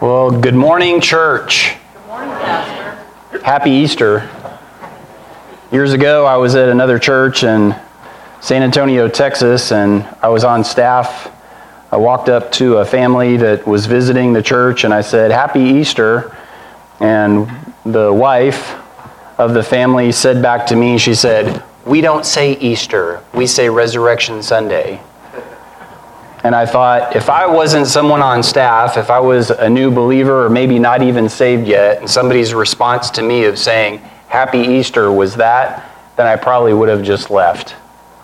Well, good morning, church. Good morning, Pastor. Happy Easter. Years ago, I was at another church in San Antonio, Texas, and I was on staff. I walked up to a family that was visiting the church and I said, Happy Easter. And the wife of the family said back to me, She said, We don't say Easter, we say Resurrection Sunday. And I thought, if I wasn't someone on staff, if I was a new believer or maybe not even saved yet, and somebody's response to me of saying, Happy Easter was that, then I probably would have just left.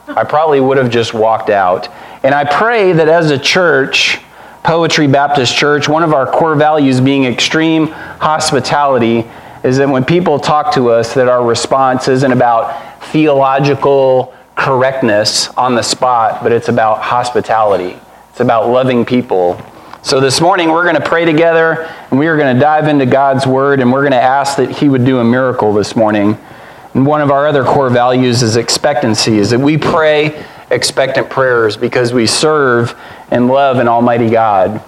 I probably would have just walked out. And I pray that as a church, Poetry Baptist Church, one of our core values being extreme hospitality, is that when people talk to us, that our response isn't about theological correctness on the spot, but it's about hospitality. It's about loving people. So this morning we're going to pray together and we are going to dive into God's word and we're going to ask that he would do a miracle this morning. And one of our other core values is expectancy, is that we pray expectant prayers because we serve and love an almighty God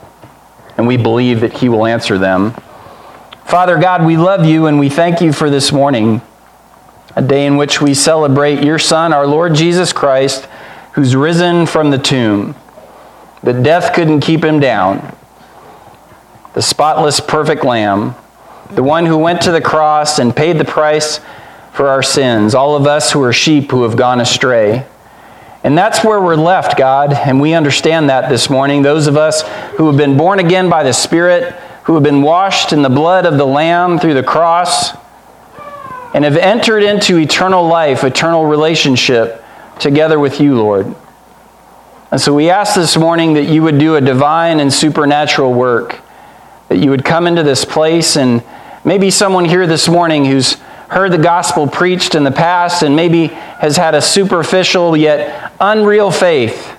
and we believe that he will answer them. Father God, we love you and we thank you for this morning, a day in which we celebrate your son, our Lord Jesus Christ, who's risen from the tomb. That death couldn't keep him down. The spotless, perfect Lamb, the one who went to the cross and paid the price for our sins, all of us who are sheep who have gone astray. And that's where we're left, God, and we understand that this morning. Those of us who have been born again by the Spirit, who have been washed in the blood of the Lamb through the cross, and have entered into eternal life, eternal relationship together with you, Lord. And so we ask this morning that you would do a divine and supernatural work, that you would come into this place, and maybe someone here this morning who's heard the gospel preached in the past and maybe has had a superficial yet unreal faith,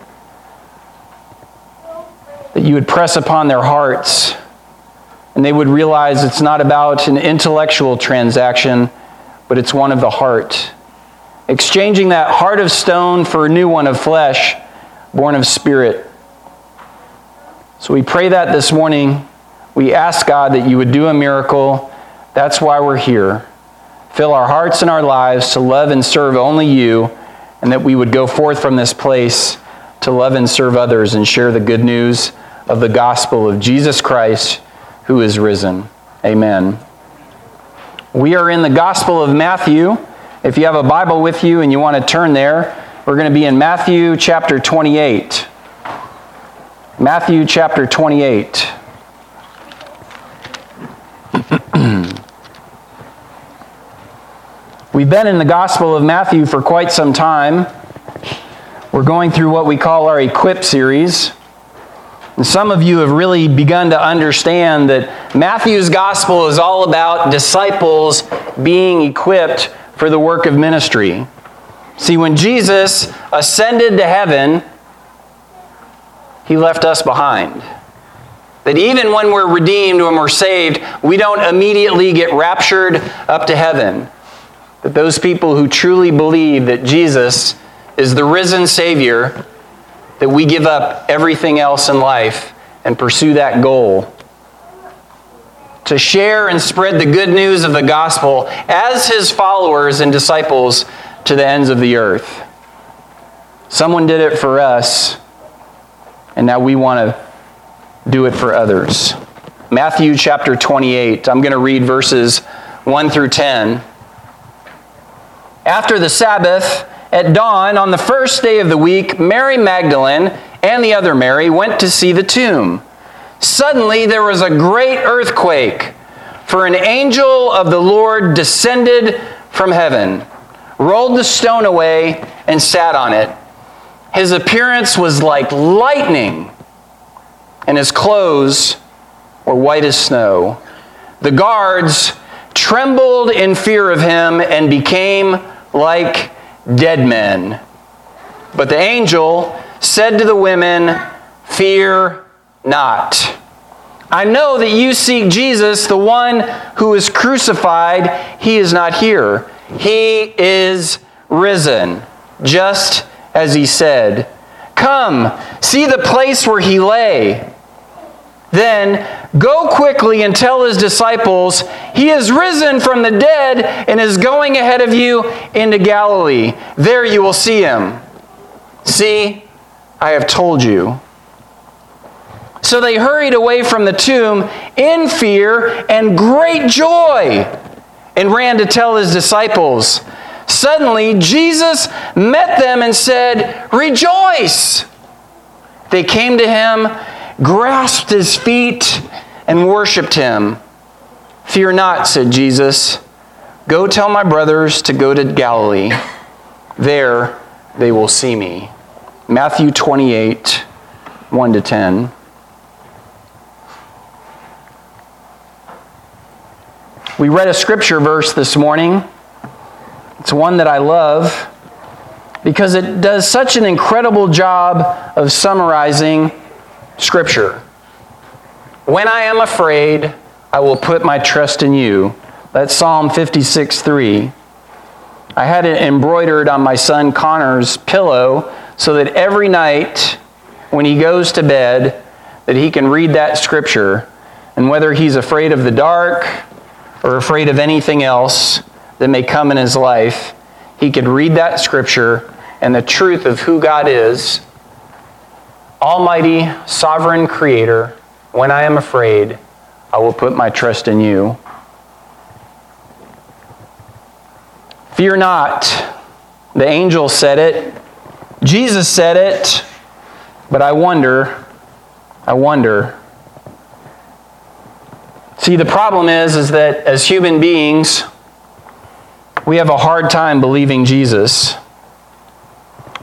that you would press upon their hearts and they would realize it's not about an intellectual transaction, but it's one of the heart. Exchanging that heart of stone for a new one of flesh born of spirit. So we pray that this morning. We ask God that you would do a miracle. That's why we're here. Fill our hearts and our lives to love and serve only you, and that we would go forth from this place to love and serve others and share the good news of the gospel of Jesus Christ who is risen. Amen. We are in the Gospel of Matthew. If you have a Bible with you and you want to turn there, we're going to be in Matthew chapter 28. Matthew chapter 28. We've been in the Gospel of Matthew for quite some time. We're going through what we call our Equip series. And some of you have really begun to understand that Matthew's Gospel is all about disciples being equipped for the work of ministry. See, when Jesus ascended to heaven, he left us behind. That even when we're redeemed, when we're saved, we don't immediately get raptured up to heaven. That those people who truly believe that Jesus is the risen Savior, that we give up everything else in life and pursue that goal. To share and spread the good news of the gospel as his followers and disciples to the ends of the earth. Someone did it for us, and now we want to do it for others. Matthew chapter 28, I'm going to read verses 1 through 10. After the Sabbath, at dawn on the first day of the week, Mary Magdalene and the other Mary went to see the tomb. Suddenly there was a great earthquake, for an angel of the Lord descended from heaven rolled the stone away, and sat on it. His appearance was like lightning, and his clothes were white as snow. The guards trembled in fear of him and became like dead men. But the angel said to the women, Fear not. I know that you seek Jesus, the one who is crucified. He is not here he is risen, just as he said. Come, see the place where he lay. Then go quickly and tell his disciples, He is risen from the dead and is going ahead of you into Galilee. There you will see him. See, I have told you. So they hurried away from the tomb in fear and great joy and ran to tell his disciples. Suddenly, Jesus met them and said, Rejoice! They came to him, grasped his feet, and worshiped him. Fear not, said Jesus. Go tell my brothers to go to Galilee. There they will see me. Matthew 28, 1 to 10. We read a scripture verse this morning. It's one that I love because it does such an incredible job of summarizing Scripture. When I am afraid, I will put my trust in you. That's Psalm 56 3. I had it embroidered on my son Connor's pillow so that every night when he goes to bed that he can read that scripture and whether he's afraid of the dark or afraid of anything else that may come in his life he could read that scripture and the truth of who God is Almighty, sovereign creator, when I am afraid, I will put my trust in you. Fear not. The angel said it. Jesus said it. But I wonder, I wonder. See, the problem is, is that as human beings, we have a hard time believing Jesus.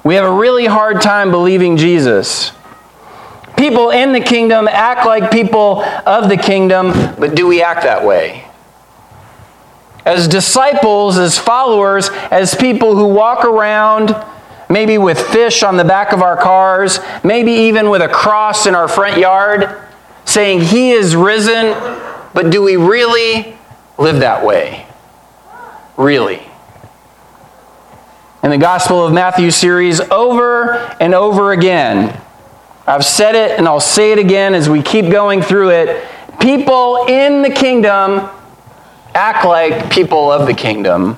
We have a really hard time believing Jesus. People in the kingdom act like people of the kingdom, but do we act that way? As disciples, as followers, as people who walk around, maybe with fish on the back of our cars, maybe even with a cross in our front yard, saying, He is risen, but do we really live that way? Really? In the Gospel of Matthew series, over and over again, I've said it and I'll say it again as we keep going through it. People in the kingdom act like people of the kingdom.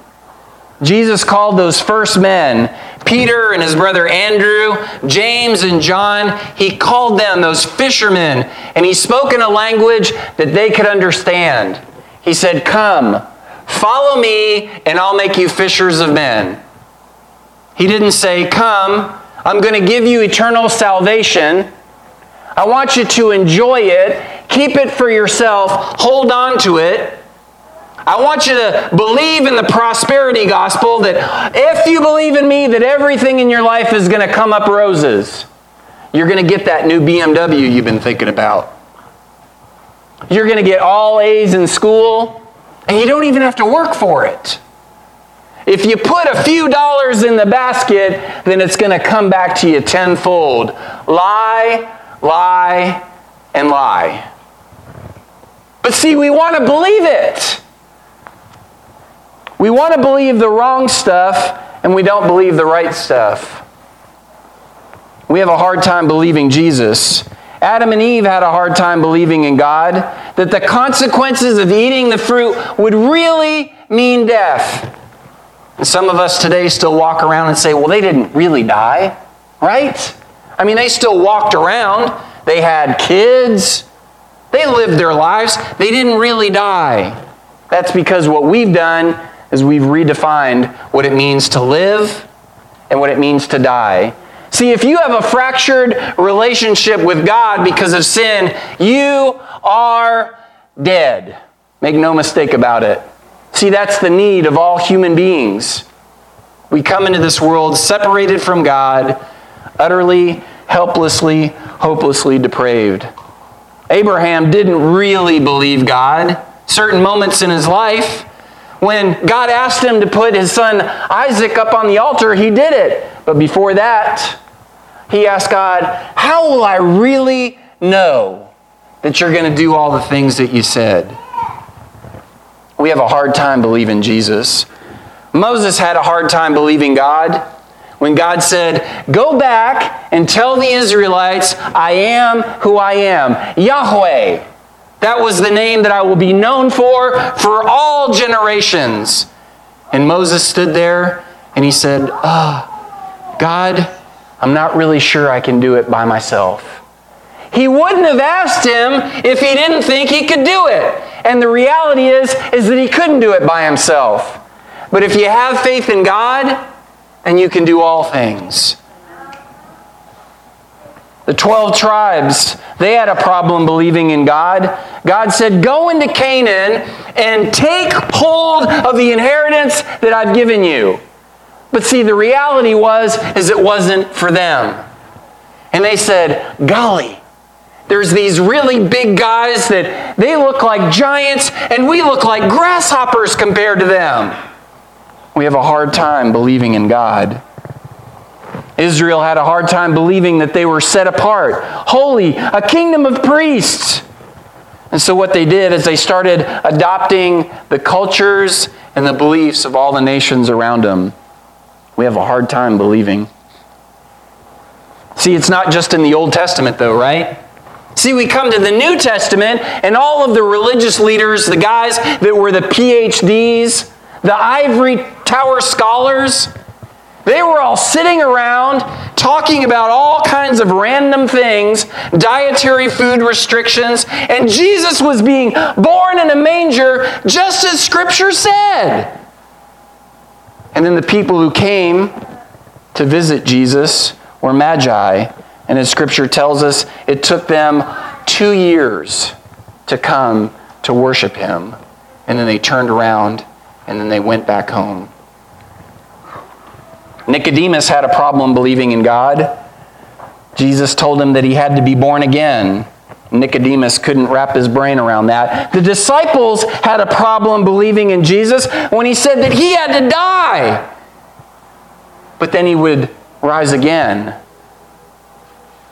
Jesus called those first men, Peter and his brother Andrew, James and John, he called them those fishermen, and he spoke in a language that they could understand. He said, Come, follow me, and I'll make you fishers of men. He didn't say, Come, I'm going to give you eternal salvation. I want you to enjoy it. Keep it for yourself. Hold on to it. I want you to believe in the prosperity gospel that if you believe in me, that everything in your life is going to come up roses. You're going to get that new BMW you've been thinking about. You're going to get all A's in school, and you don't even have to work for it. If you put a few dollars in the basket, then it's going to come back to you tenfold. Lie, lie, and lie. But see, we want to believe it. We want to believe the wrong stuff, and we don't believe the right stuff. We have a hard time believing Jesus. Adam and Eve had a hard time believing in God, that the consequences of eating the fruit would really mean death. And some of us today still walk around and say, well, they didn't really die, right? I mean, they still walked around. They had kids. They lived their lives. They didn't really die. That's because what we've done is we've redefined what it means to live and what it means to die. See, if you have a fractured relationship with God because of sin, you are dead. Make no mistake about it. See, that's the need of all human beings. We come into this world separated from God, utterly, helplessly, hopelessly depraved. Abraham didn't really believe God. Certain moments in his life, when God asked him to put his son Isaac up on the altar, he did it. But before that, he asked God, How will I really know that you're going to do all the things that you said? We have a hard time believing Jesus. Moses had a hard time believing God. when God said, Go back and tell the Israelites, I am who I am, Yahweh. That was the name that I will be known for for all generations. And Moses stood there and he said, oh, God, I'm not really sure I can do it by myself. He wouldn't have asked him if he didn't think he could do it. And the reality is, is that he couldn't do it by himself. But if you have faith in God, then you can do all things. The 12 tribes, they had a problem believing in God. God said, Go into Canaan and take hold of the inheritance that I've given you. But see, the reality was, is it wasn't for them. And they said, Golly, there's these really big guys that they look like giants and we look like grasshoppers compared to them. We have a hard time believing in God. Israel had a hard time believing that they were set apart, holy, a kingdom of priests. And so, what they did is they started adopting the cultures and the beliefs of all the nations around them. We have a hard time believing. See, it's not just in the Old Testament, though, right? See, we come to the New Testament, and all of the religious leaders, the guys that were the PhDs, the ivory tower scholars, they were all sitting around talking about all kinds of random things, dietary food restrictions, and Jesus was being born in a manger just as Scripture said. And then the people who came to visit Jesus were magi and as Scripture tells us, it took them two years to come to worship Him. And then they turned around and then they went back home. Nicodemus had a problem believing in God. Jesus told him that he had to be born again. Nicodemus couldn't wrap his brain around that. The disciples had a problem believing in Jesus when he said that he had to die. But then he would rise again.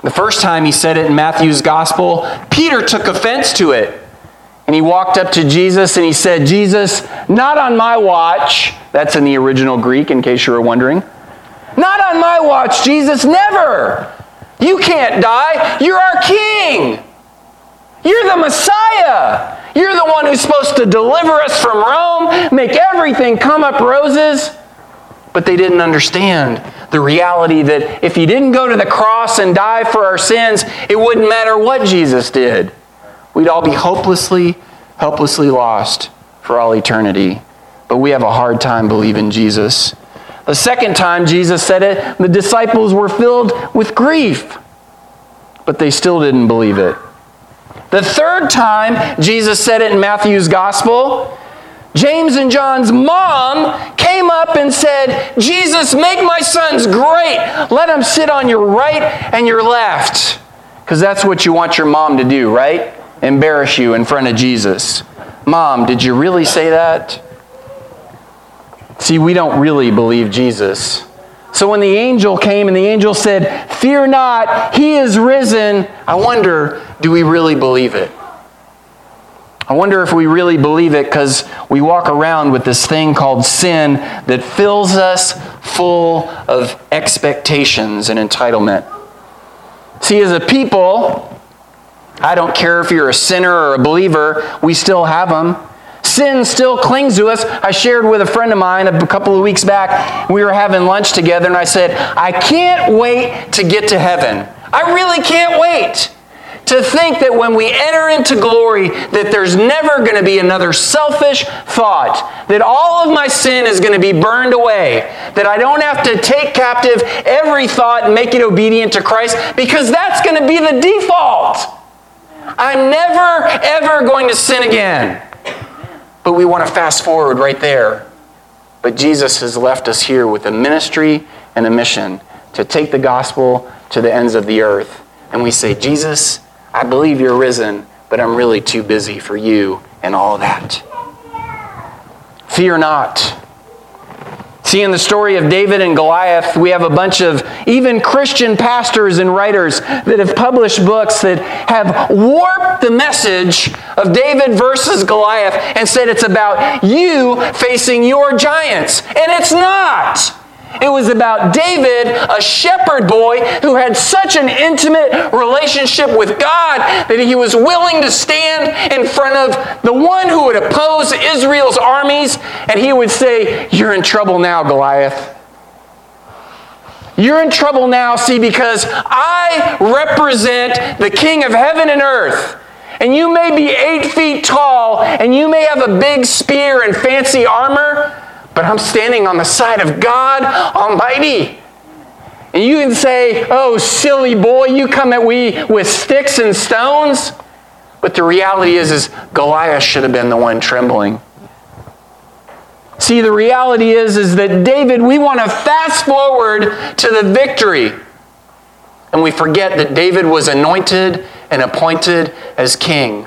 The first time he said it in Matthew's gospel, Peter took offense to it. And he walked up to Jesus and he said, Jesus, not on my watch. That's in the original Greek, in case you were wondering. Not on my watch, Jesus, never. You can't die. You're our king. You're the Messiah. You're the one who's supposed to deliver us from Rome, make everything come up roses. But they didn't understand the reality that if he didn't go to the cross and die for our sins, it wouldn't matter what Jesus did. We'd all be hopelessly, helplessly lost for all eternity. But we have a hard time believing Jesus. The second time Jesus said it, the disciples were filled with grief, but they still didn't believe it. The third time Jesus said it in Matthew's gospel, James and John's mom came up and said, Jesus, make my sons great. Let them sit on your right and your left. Because that's what you want your mom to do, right? Embarrass you in front of Jesus. Mom, did you really say that? See, we don't really believe Jesus. So when the angel came and the angel said, Fear not, he is risen, I wonder, do we really believe it? I wonder if we really believe it because we walk around with this thing called sin that fills us full of expectations and entitlement. See, as a people, I don't care if you're a sinner or a believer, we still have them. Sin still clings to us. I shared with a friend of mine a couple of weeks back. We were having lunch together, and I said, I can't wait to get to heaven. I really can't wait to think that when we enter into glory that there's never going to be another selfish thought that all of my sin is going to be burned away that i don't have to take captive every thought and make it obedient to christ because that's going to be the default i'm never ever going to sin again but we want to fast forward right there but jesus has left us here with a ministry and a mission to take the gospel to the ends of the earth and we say jesus I believe you're risen, but I'm really too busy for you and all that. Fear not. See, in the story of David and Goliath, we have a bunch of even Christian pastors and writers that have published books that have warped the message of David versus Goliath and said it's about you facing your giants. And it's not. It was about David, a shepherd boy who had such an intimate relationship with God that he was willing to stand in front of the one who would oppose Israel's armies and he would say, You're in trouble now, Goliath. You're in trouble now, see, because I represent the King of heaven and earth. And you may be eight feet tall, and you may have a big spear and fancy armor, but I'm standing on the side of God Almighty. And you can say, oh, silly boy, you come at me with sticks and stones. But the reality is, is Goliath should have been the one trembling. See, the reality is, is that David, we want to fast forward to the victory. And we forget that David was anointed and appointed as king.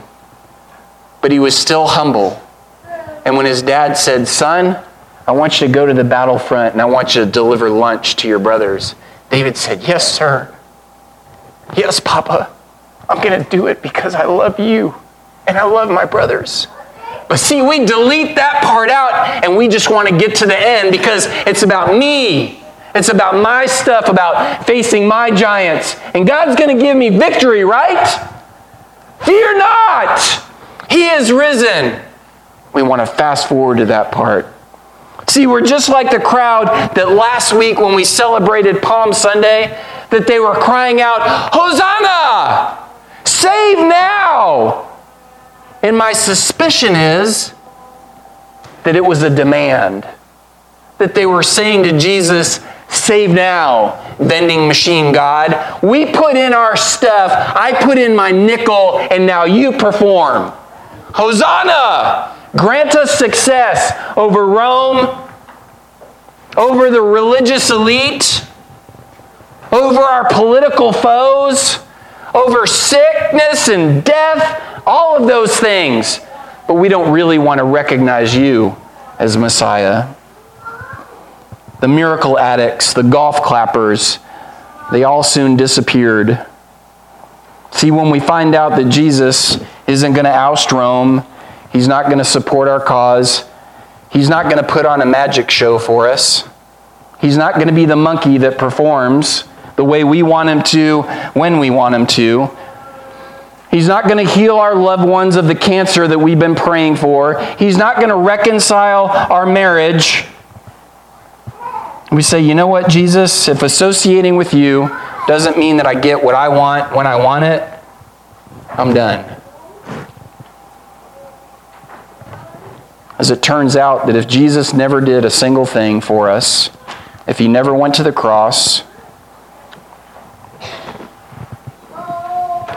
But he was still humble. And when his dad said, Son, I want you to go to the battlefront and I want you to deliver lunch to your brothers, David said, Yes, sir. Yes, Papa. I'm going to do it because I love you and I love my brothers. But see, we delete that part out and we just want to get to the end because it's about me. It's about my stuff, about facing my giants. And God's going to give me victory, right? Fear not. He is risen. We want to fast forward to that part. See, we're just like the crowd that last week when we celebrated Palm Sunday, that they were crying out, Hosanna! Save now! And my suspicion is that it was a demand. That they were saying to Jesus, Save now, vending machine God. We put in our stuff, I put in my nickel, and now you perform. Hosanna! Grant us success over Rome, over the religious elite, over our political foes, over sickness and death, all of those things. But we don't really want to recognize you as Messiah. The miracle addicts, the golf clappers, they all soon disappeared. See, when we find out that Jesus isn't going to oust Rome, he's not going to support our cause, he's not going to put on a magic show for us, he's not going to be the monkey that performs the way we want him to when we want him to. He's not going to heal our loved ones of the cancer that we've been praying for. He's not going to reconcile our marriage. We say, you know what, Jesus, if associating with you doesn't mean that I get what I want when I want it, I'm done. As it turns out, that if Jesus never did a single thing for us, if he never went to the cross,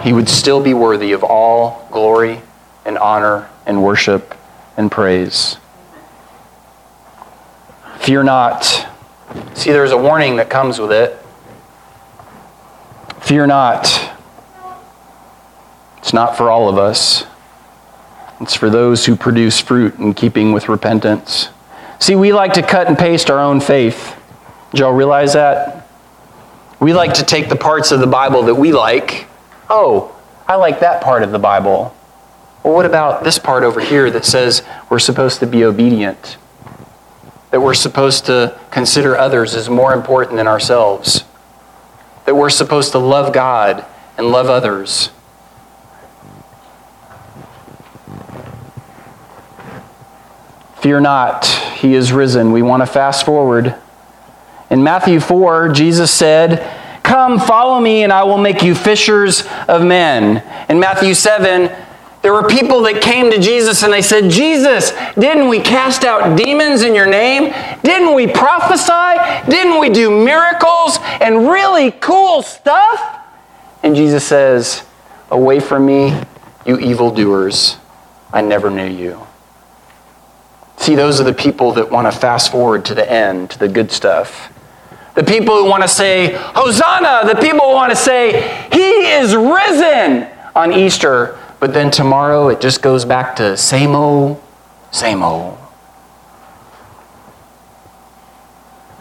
he would still be worthy of all glory and honor and worship and praise. Fear not. See, there's a warning that comes with it. Fear not. It's not for all of us, it's for those who produce fruit in keeping with repentance. See, we like to cut and paste our own faith. Did y'all realize that? We like to take the parts of the Bible that we like oh, I like that part of the Bible. Well, what about this part over here that says we're supposed to be obedient? That we're supposed to consider others as more important than ourselves? That we're supposed to love God and love others? Fear not, he is risen. We want to fast forward. In Matthew 4, Jesus said, Come, follow me, and I will make you fishers of men. In Matthew 7, there were people that came to Jesus and they said, Jesus, didn't we cast out demons in your name? Didn't we prophesy? Didn't we do miracles and really cool stuff? And Jesus says, Away from me, you evildoers. I never knew you. See, those are the people that want to fast forward to the end, to the good stuff. The people who want to say, Hosanna, the people who want to say, He is risen on Easter. But then tomorrow it just goes back to same old, same old.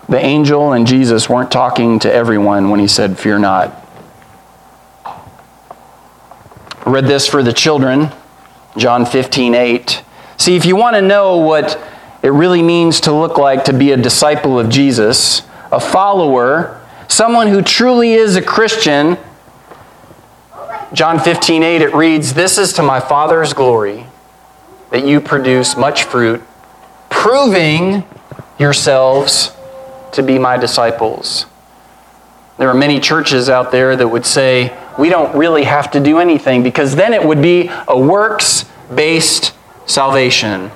The angel and Jesus weren't talking to everyone when he said, Fear not. I read this for the children, John 15, 8. See, if you want to know what it really means to look like to be a disciple of Jesus, a follower, someone who truly is a Christian, John 15, 8, it reads, This is to my Father's glory that you produce much fruit, proving yourselves to be my disciples. There are many churches out there that would say, we don't really have to do anything because then it would be a works based salvation.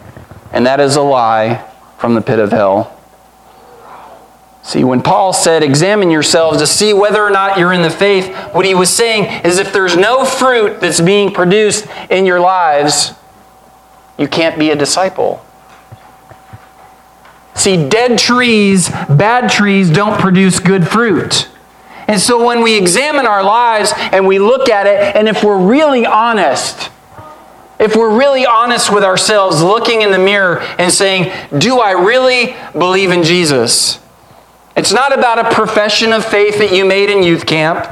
And that is a lie from the pit of hell. See, when Paul said, examine yourselves to see whether or not you're in the faith, what he was saying is if there's no fruit that's being produced in your lives, you can't be a disciple. See, dead trees, bad trees don't produce good fruit. And so when we examine our lives and we look at it, and if we're really honest, if we're really honest with ourselves, looking in the mirror and saying, Do I really believe in Jesus? It's not about a profession of faith that you made in youth camp.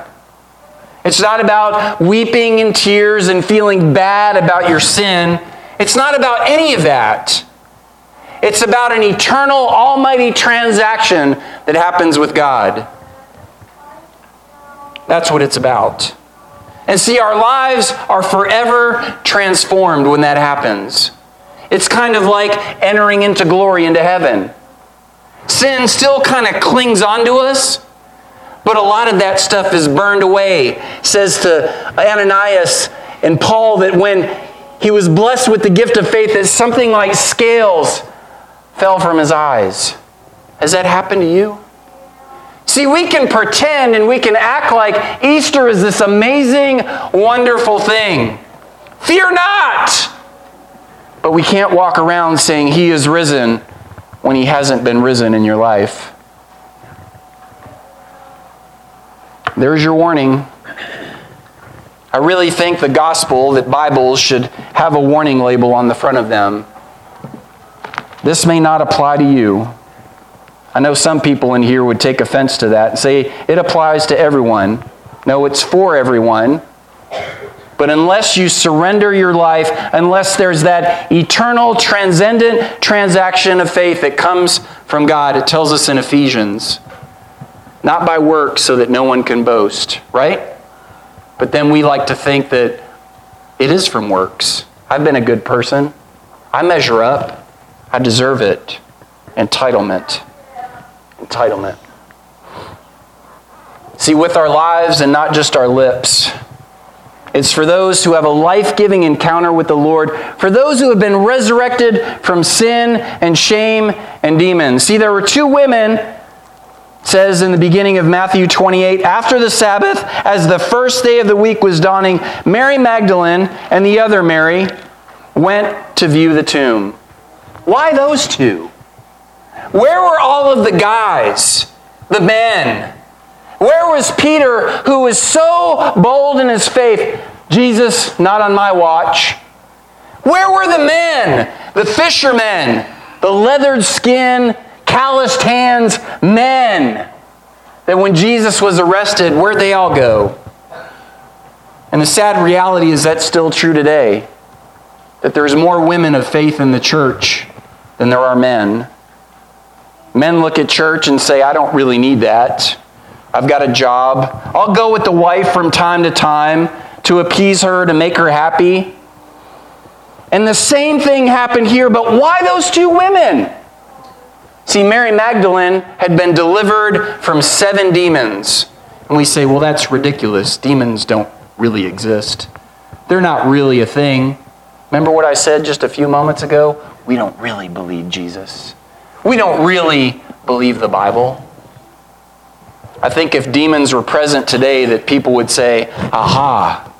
It's not about weeping in tears and feeling bad about your sin. It's not about any of that. It's about an eternal, almighty transaction that happens with God. That's what it's about. And see, our lives are forever transformed when that happens. It's kind of like entering into glory into heaven. Sin still kind of clings onto us, but a lot of that stuff is burned away. It says to Ananias and Paul that when he was blessed with the gift of faith, that something like scales fell from his eyes. Has that happened to you? See, we can pretend and we can act like Easter is this amazing, wonderful thing. Fear not! But we can't walk around saying He is risen when He hasn't been risen in your life. There's your warning. I really think the gospel, that Bibles should have a warning label on the front of them. This may not apply to you. I know some people in here would take offense to that and say it applies to everyone. No, it's for everyone. But unless you surrender your life, unless there's that eternal, transcendent transaction of faith that comes from God, it tells us in Ephesians, not by works so that no one can boast, right? But then we like to think that it is from works. I've been a good person. I measure up. I deserve it. Entitlement entitlement. See, with our lives and not just our lips, it's for those who have a life giving encounter with the Lord, for those who have been resurrected from sin and shame and demons. See, there were two women, says in the beginning of Matthew 28, after the Sabbath, as the first day of the week was dawning, Mary Magdalene and the other Mary went to view the tomb. Why those two? Where were all of the guys, the men? Where was Peter, who was so bold in his faith? Jesus, not on my watch. Where were the men, the fishermen, the leathered skin, calloused hands men? That when Jesus was arrested, where'd they all go? And the sad reality is that's still true today. That there's more women of faith in the church than there are men. Men look at church and say, I don't really need that. I've got a job. I'll go with the wife from time to time to appease her, to make her happy. And the same thing happened here, but why those two women? See, Mary Magdalene had been delivered from seven demons. And we say, well, that's ridiculous. Demons don't really exist, they're not really a thing. Remember what I said just a few moments ago? We don't really believe Jesus we don't really believe the Bible. I think if demons were present today, that people would say, aha,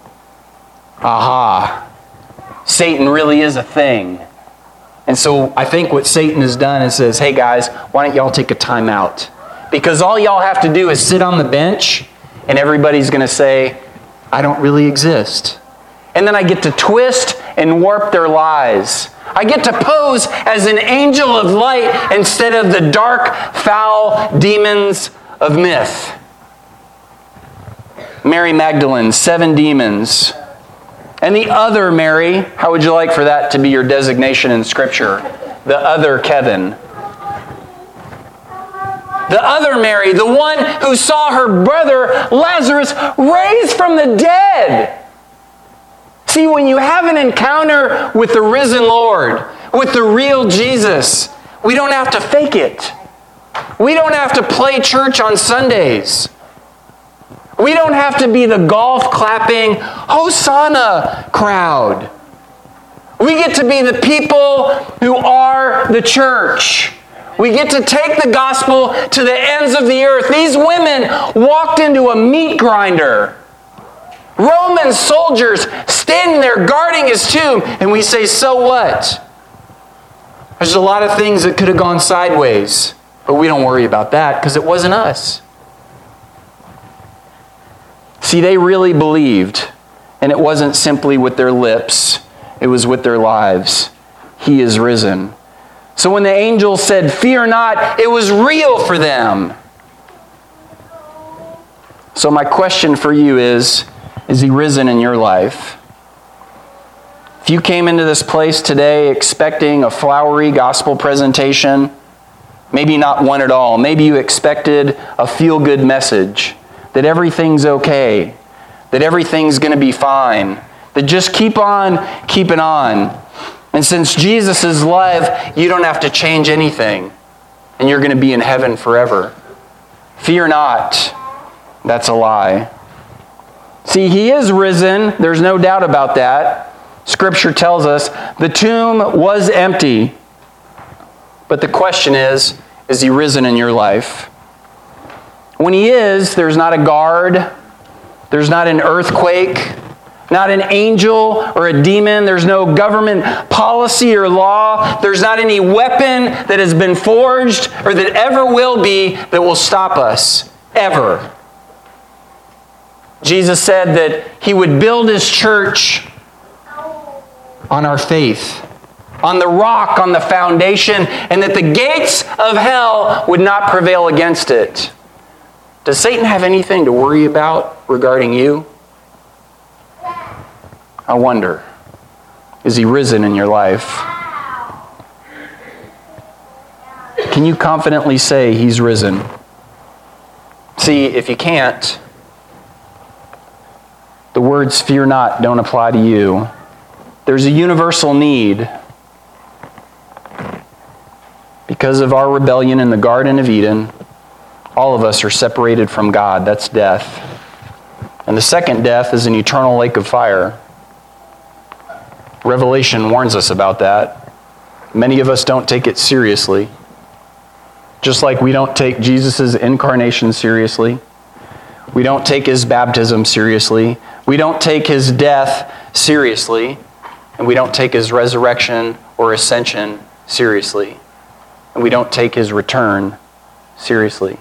aha, Satan really is a thing. And so I think what Satan has done is says, hey guys, why don't y'all take a time out? Because all y'all have to do is sit on the bench and everybody's going to say, I don't really exist. And then I get to twist and warp their lies. I get to pose as an angel of light instead of the dark, foul demons of myth. Mary Magdalene, seven demons. And the other Mary, how would you like for that to be your designation in Scripture? The other Kevin. The other Mary, the one who saw her brother Lazarus raised from the dead. See, when you have an encounter with the risen Lord, with the real Jesus, we don't have to fake it. We don't have to play church on Sundays. We don't have to be the golf clapping Hosanna crowd. We get to be the people who are the church. We get to take the gospel to the ends of the earth. These women walked into a meat grinder. Roman soldiers standing there guarding his tomb, and we say, So what? There's a lot of things that could have gone sideways, but we don't worry about that because it wasn't us. See, they really believed, and it wasn't simply with their lips, it was with their lives. He is risen. So when the angel said, Fear not, it was real for them. So, my question for you is Is he risen in your life? If you came into this place today expecting a flowery gospel presentation, maybe not one at all, maybe you expected a feel good message that everything's okay, that everything's going to be fine, that just keep on keeping on. And since Jesus is love, you don't have to change anything, and you're going to be in heaven forever. Fear not. That's a lie. See, he is risen. There's no doubt about that. Scripture tells us the tomb was empty. But the question is is he risen in your life? When he is, there's not a guard, there's not an earthquake, not an angel or a demon. There's no government policy or law. There's not any weapon that has been forged or that ever will be that will stop us. Ever. Jesus said that he would build his church on our faith, on the rock, on the foundation, and that the gates of hell would not prevail against it. Does Satan have anything to worry about regarding you? I wonder. Is he risen in your life? Can you confidently say he's risen? See, if you can't, the words fear not don't apply to you. There's a universal need. Because of our rebellion in the Garden of Eden, all of us are separated from God. That's death. And the second death is an eternal lake of fire. Revelation warns us about that. Many of us don't take it seriously. Just like we don't take Jesus' incarnation seriously. We don't take his baptism seriously. We don't take his death seriously. And we don't take his resurrection or ascension seriously. And we don't take his return seriously.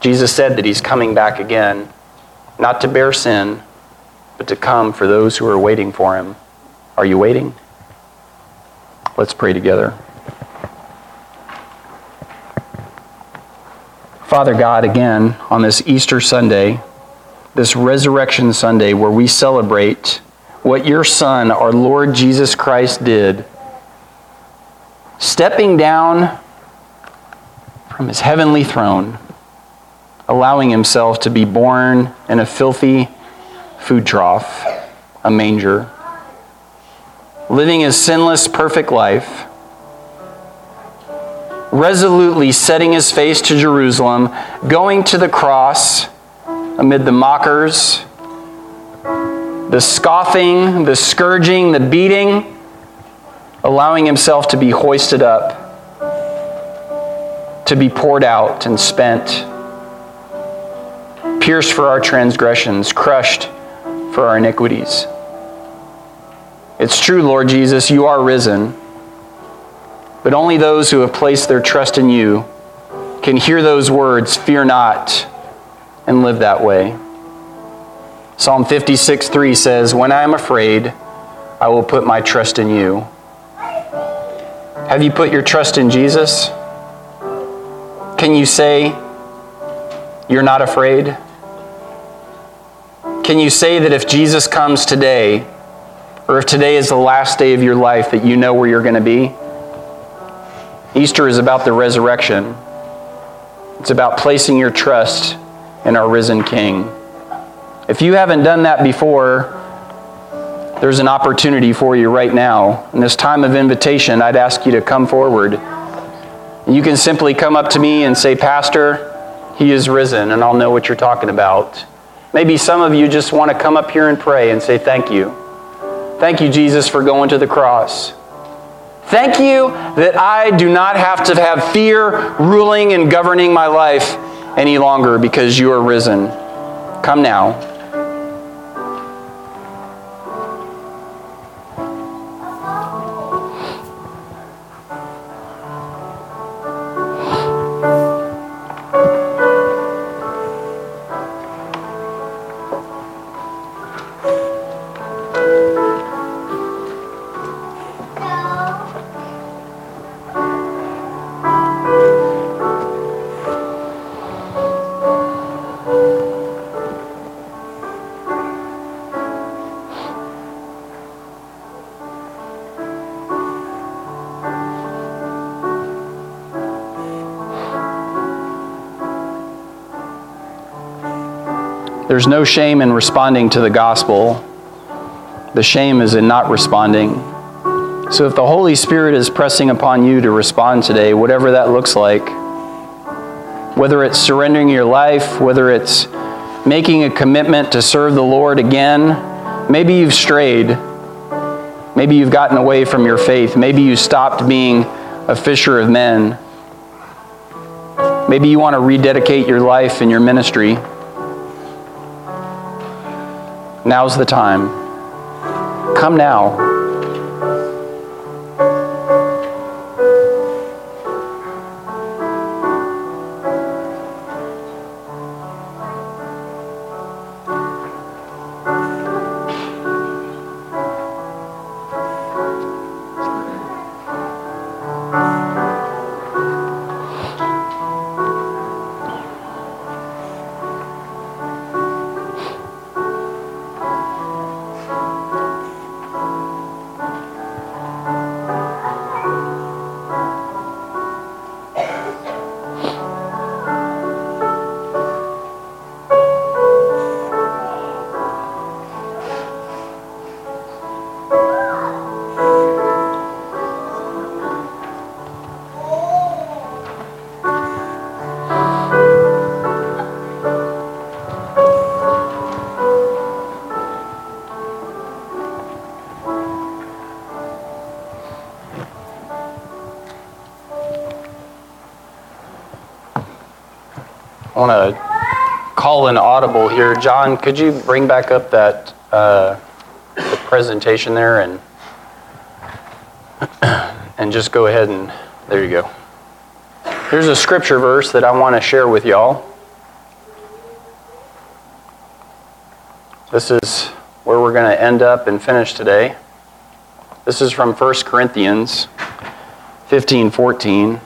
Jesus said that he's coming back again, not to bear sin, but to come for those who are waiting for him. Are you waiting? Let's pray together. Father God, again, on this Easter Sunday, this Resurrection Sunday, where we celebrate what your Son, our Lord Jesus Christ, did, stepping down from his heavenly throne, allowing himself to be born in a filthy food trough, a manger, living his sinless, perfect life, resolutely setting his face to Jerusalem, going to the cross amid the mockers the scoffing, the scourging, the beating, allowing himself to be hoisted up, to be poured out and spent, pierced for our transgressions, crushed for our iniquities. It's true, Lord Jesus, you are risen, but only those who have placed their trust in you can hear those words, fear not, and live that way. Psalm 56 3 says, When I am afraid, I will put my trust in you. Have you put your trust in Jesus? Can you say, You're not afraid? Can you say that if Jesus comes today, or if today is the last day of your life, that you know where you're going to be? Easter is about the resurrection. It's about placing your trust in our risen King. If you haven't done that before, there's an opportunity for you right now. In this time of invitation, I'd ask you to come forward. You can simply come up to me and say, Pastor, he is risen, and I'll know what you're talking about. Maybe some of you just want to come up here and pray and say, Thank you. Thank you, Jesus, for going to the cross. Thank you that I do not have to have fear ruling and governing my life any longer because you are risen. Come now. There's no shame in responding to the gospel. The shame is in not responding. So if the Holy Spirit is pressing upon you to respond today, whatever that looks like, whether it's surrendering your life, whether it's making a commitment to serve the Lord again, maybe you've strayed. Maybe you've gotten away from your faith. Maybe you stopped being a fisher of men. Maybe you want to rededicate your life and your ministry. Now's the time. Come now. Want to call an audible here. John, could you bring back up that uh, the presentation there and and just go ahead and there you go. Here's a scripture verse that I want to share with y'all. This is where we're going to end up and finish today. This is from 1 Corinthians 15 14.